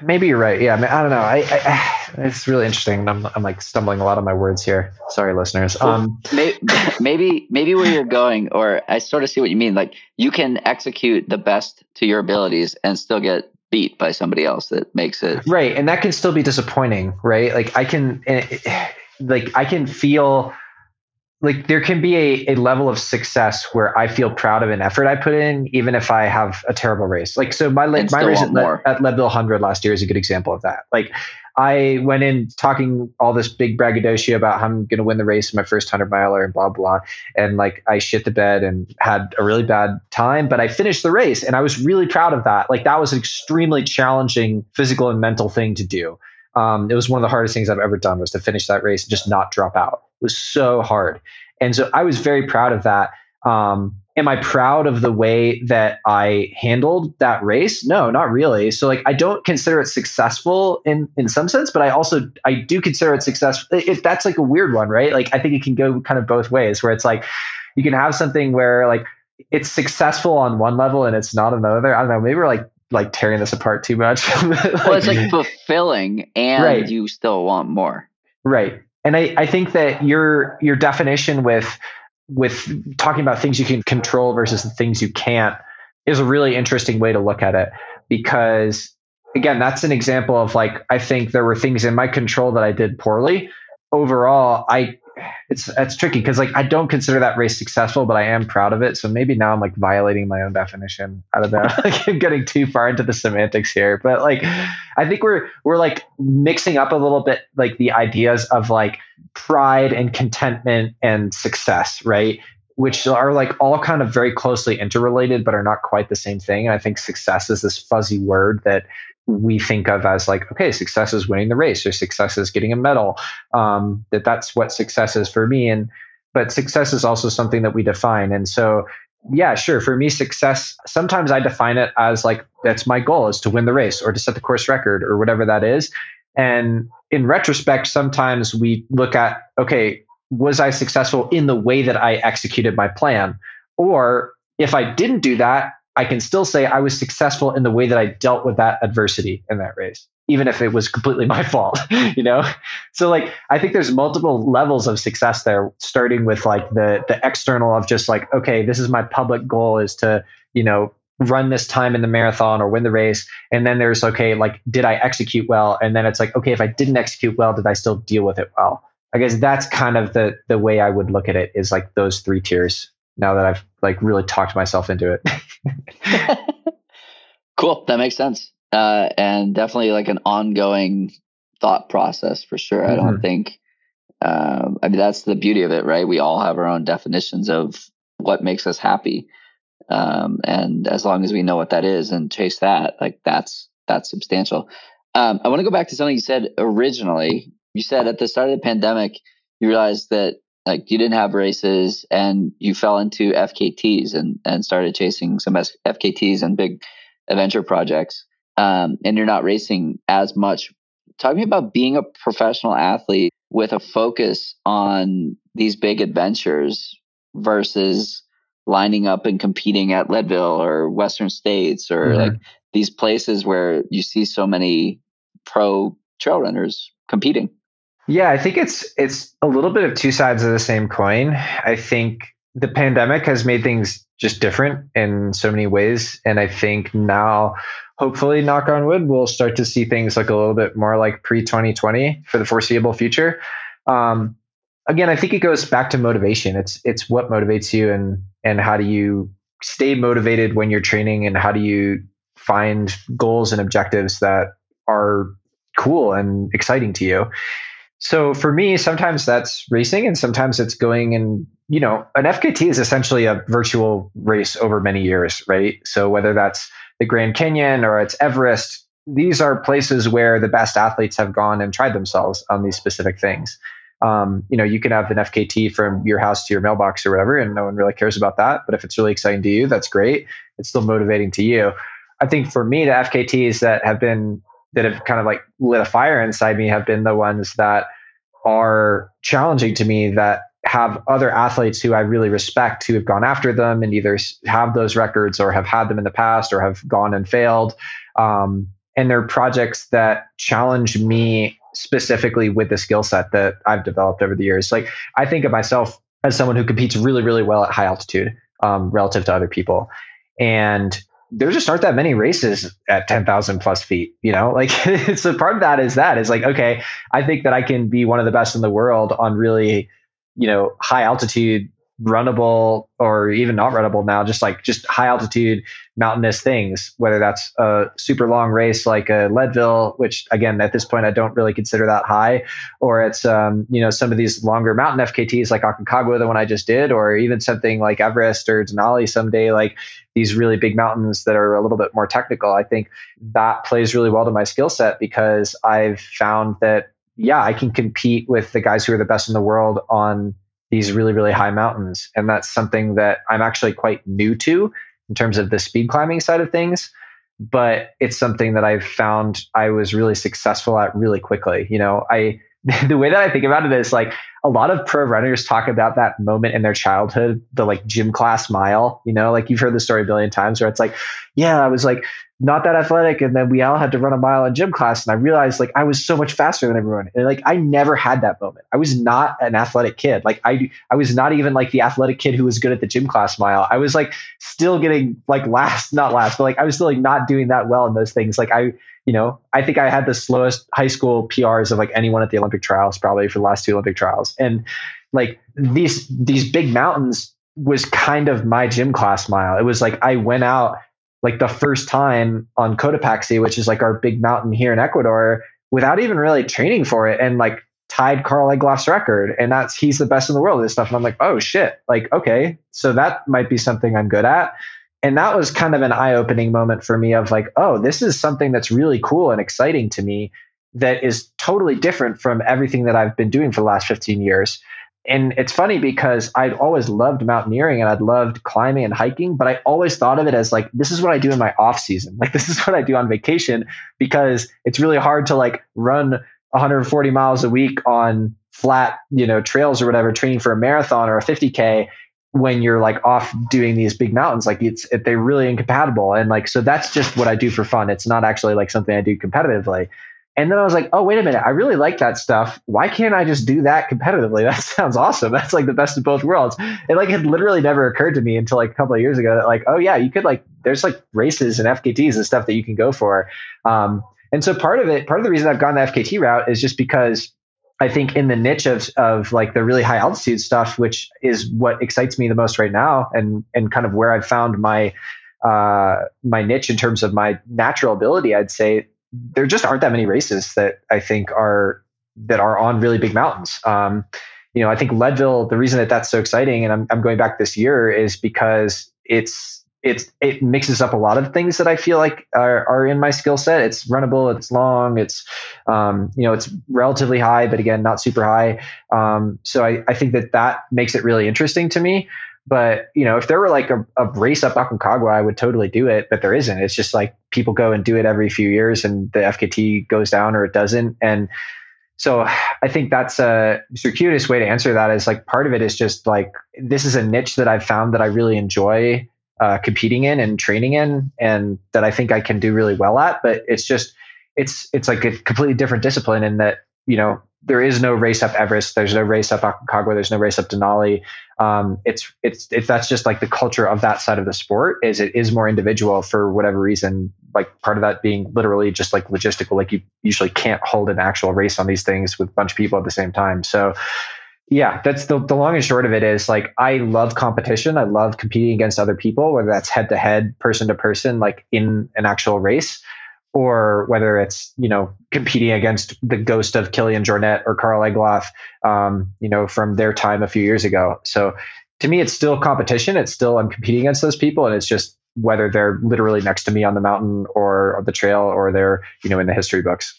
maybe you're right. Yeah, I, mean, I don't know. I, I it's really interesting. I'm I'm like stumbling a lot on my words here. Sorry, listeners. Um, maybe, maybe, maybe where you're going, or I sort of see what you mean. Like you can execute the best to your abilities and still get beat by somebody else that makes it right, and that can still be disappointing, right? Like I can, eh, eh, like I can feel like there can be a, a level of success where I feel proud of an effort I put in, even if I have a terrible race. Like so, my And my race at. Le- at Leadville 100 last year is a good example of that. Like I went in talking all this big braggadocio about how I'm going to win the race in my first 100 miler and blah blah, and like I shit the bed and had a really bad time, but I finished the race and I was really proud of that. Like that was an extremely challenging physical and mental thing to do. Um, it was one of the hardest things I've ever done was to finish that race and just not drop out. It was so hard. And so I was very proud of that. Um, am I proud of the way that I handled that race? No, not really. So like I don't consider it successful in in some sense, but I also I do consider it successful. If that's like a weird one, right? Like I think it can go kind of both ways where it's like you can have something where like it's successful on one level and it's not another. I don't know, maybe we're like like tearing this apart too much. well, it's like fulfilling, and Right. you still want more. Right. And I, I think that your your definition with with talking about things you can control versus the things you can't is a really interesting way to look at it because again that's an example of like I think there were things in my control that I did poorly. Overall, I it's it's tricky because like I don't consider that race successful, but I am proud of it. So maybe now I'm like violating my own definition. I don't know. like I'm getting too far into the semantics here, but like I think we're we're like mixing up a little bit like the ideas of like pride and contentment and success, right? Which are like all kind of very closely interrelated, but are not quite the same thing. And I think success is this fuzzy word that we think of as like, okay, success is winning the race or success is getting a medal. Um, that that's what success is for me. And but success is also something that we define. And so yeah, sure. For me, success, sometimes I define it as like, that's my goal is to win the race or to set the course record or whatever that is. And in retrospect, sometimes we look at, okay, was I successful in the way that I executed my plan? Or if I didn't do that, I can still say I was successful in the way that I dealt with that adversity in that race, even if it was completely my fault, you know? So like I think there's multiple levels of success there, starting with like the the external of just like, okay, this is my public goal is to, you know, run this time in the marathon or win the race. And then there's okay, like, did I execute well? And then it's like, okay, if I didn't execute well, did I still deal with it well? I guess that's kind of the the way I would look at it is like those three tiers now that I've like really talked myself into it. cool. That makes sense. uh, and definitely like an ongoing thought process for sure. Mm-hmm. I don't mm-hmm. think. Um, I mean, that's the beauty of it, right? We all have our own definitions of what makes us happy, um, and as long as we know what that is and chase that, like that's that's substantial. Um, I want to go back to something you said originally. You said at the start of the pandemic, you realized that like you didn't have races and you fell into FKTs and and started chasing some FKTs and big adventure projects. Um, and you're not racing as much. Talk to me about being a professional athlete with a focus on these big adventures versus lining up and competing at Leadville or Western States or mm-hmm. like these places where you see so many pro trail runners competing. Yeah, I think it's it's a little bit of two sides of the same coin. I think the pandemic has made things just different in so many ways, and I think now, hopefully, knock on wood, we'll start to see things look a little bit more like pre 2020 for the foreseeable future. Um, again, I think it goes back to motivation. It's it's what motivates you, and and how do you stay motivated when you're training, and how do you find goals and objectives that are cool and exciting to you. So for me, sometimes that's racing and sometimes it's going and, you know, an FKT is essentially a virtual race over many years, right? So whether that's the Grand Canyon or it's Everest, these are places where the best athletes have gone and tried themselves on these specific things. Um, you know, you can have an FKT from your house to your mailbox or whatever, and no one really cares about that. But if it's really exciting to you, that's great. It's still motivating to you. I think for me, the FKTs that have been that have kind of like lit a fire inside me have been the ones that are challenging to me that have other athletes who I really respect who have gone after them and either have those records or have had them in the past or have gone and failed. Um, and they're projects that challenge me specifically with the skill set that I've developed over the years. Like I think of myself as someone who competes really, really well at high altitude um, relative to other people. And there just aren't that many races at 10,000 plus feet, you know, like so part of that is that is like, okay, I think that I can be one of the best in the world on really, you know, high altitude runnable or even not runnable now, just like just high altitude mountainous things, whether that's a super long race like a Leadville, which again, at this point, I don't really consider that high, or it's, um, you know, some of these longer mountain FKTs like Aconcagua, the one I just did, or even something like Everest or Denali someday, like these really big mountains that are a little bit more technical. I think that plays really well to my skill set because I've found that, yeah, I can compete with the guys who are the best in the world on these really, really high mountains. And that's something that I'm actually quite new to in terms of the speed climbing side of things. But it's something that I've found I was really successful at really quickly. You know, I the way that I think about it is like a lot of pro runners talk about that moment in their childhood, the like gym class mile, you know, like you've heard the story a billion times where it's like, yeah, I was like not that athletic. And then we all had to run a mile in gym class. And I realized like I was so much faster than everyone. And like I never had that moment. I was not an athletic kid. Like I I was not even like the athletic kid who was good at the gym class mile. I was like still getting like last, not last, but like I was still like not doing that well in those things. Like I, you know, I think I had the slowest high school PRs of like anyone at the Olympic trials, probably for the last two Olympic trials. And like these these big mountains was kind of my gym class mile. It was like I went out like the first time on Cotopaxi, which is like our big mountain here in Ecuador, without even really training for it, and like tied Karl Egloff's record, and that's he's the best in the world at this stuff. And I'm like, oh shit, like okay, so that might be something I'm good at. And that was kind of an eye-opening moment for me of like, oh, this is something that's really cool and exciting to me that is totally different from everything that I've been doing for the last 15 years and it's funny because I'd always loved mountaineering and I'd loved climbing and hiking, but I always thought of it as like this is what I do in my off season. Like this is what I do on vacation because it's really hard to like run 140 miles a week on flat, you know, trails or whatever, training for a marathon or a 50k when you're like off doing these big mountains. Like it's it, they're really incompatible, and like so that's just what I do for fun. It's not actually like something I do competitively. And then I was like, oh, wait a minute. I really like that stuff. Why can't I just do that competitively? That sounds awesome. That's like the best of both worlds. It like had literally never occurred to me until like a couple of years ago that like, oh yeah, you could like, there's like races and FKTs and stuff that you can go for. Um, and so part of it, part of the reason I've gone the FKT route is just because I think in the niche of, of like the really high altitude stuff, which is what excites me the most right now and, and kind of where I've found my, uh, my niche in terms of my natural ability, I'd say there just aren't that many races that I think are that are on really big mountains. Um, you know, I think Leadville. The reason that that's so exciting, and I'm, I'm going back this year, is because it's it's it mixes up a lot of things that I feel like are, are in my skill set. It's runnable, it's long, it's um, you know it's relatively high, but again not super high. Um, so I, I think that that makes it really interesting to me. But you know, if there were like a, a race up Aconcagua, I would totally do it. But there isn't. It's just like people go and do it every few years, and the FKT goes down or it doesn't. And so I think that's a circuitous way to answer that. Is like part of it is just like this is a niche that I've found that I really enjoy uh, competing in and training in, and that I think I can do really well at. But it's just it's it's like a completely different discipline in that you know there is no race up Everest. There's no race up Aconcagua. There's no race up Denali. Um, it's it's it's that's just like the culture of that side of the sport. Is it is more individual for whatever reason. Like part of that being literally just like logistical. Like you usually can't hold an actual race on these things with a bunch of people at the same time. So yeah, that's the, the long and short of it is like I love competition. I love competing against other people, whether that's head to head, person to person, like in an actual race, or whether it's, you know, competing against the ghost of Kilian Jornet or Karl Egloff, um, you know, from their time a few years ago. So to me, it's still competition. It's still, I'm competing against those people. And it's just whether they're literally next to me on the mountain or the trail or they're, you know, in the history books.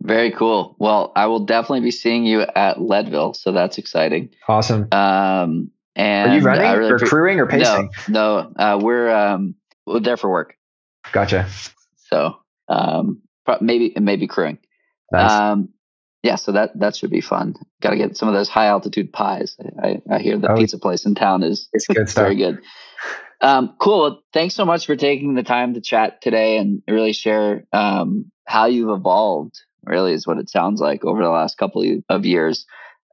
Very cool. Well, I will definitely be seeing you at Leadville, so that's exciting. Awesome. Um, and are you running really or pre- crewing or pacing? No, no. Uh, we're um, we're there for work. Gotcha. So um, maybe maybe crewing. Nice. Um, yeah, so that that should be fun. Got to get some of those high altitude pies. I, I hear the oh, pizza place in town is it's good very good. Um, cool. Thanks so much for taking the time to chat today and really share um, how you've evolved really is what it sounds like over the last couple of years.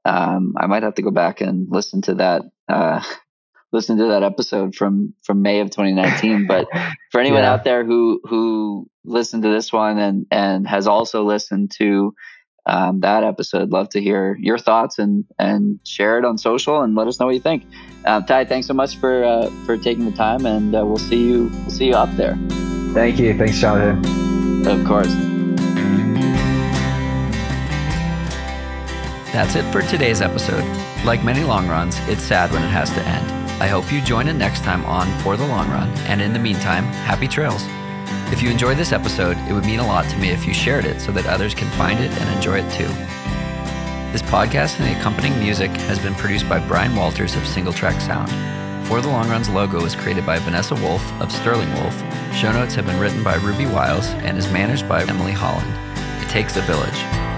Um, I might have to go back and listen to that uh, listen to that episode from from May of 2019. But for anyone yeah. out there who who listened to this one and and has also listened to um, that episode, love to hear your thoughts and and share it on social and let us know what you think. Um, Ty, thanks so much for uh, for taking the time, and uh, we'll see you we'll see you up there. Thank you. Thanks, Jonathan. Of course. That's it for today's episode. Like many long runs, it's sad when it has to end. I hope you join in next time on For the Long Run, and in the meantime, happy trails. If you enjoyed this episode, it would mean a lot to me if you shared it so that others can find it and enjoy it too. This podcast and the accompanying music has been produced by Brian Walters of Single Track Sound. For the Long Run's logo was created by Vanessa Wolf of Sterling Wolf. Show notes have been written by Ruby Wiles and is managed by Emily Holland. It takes a village.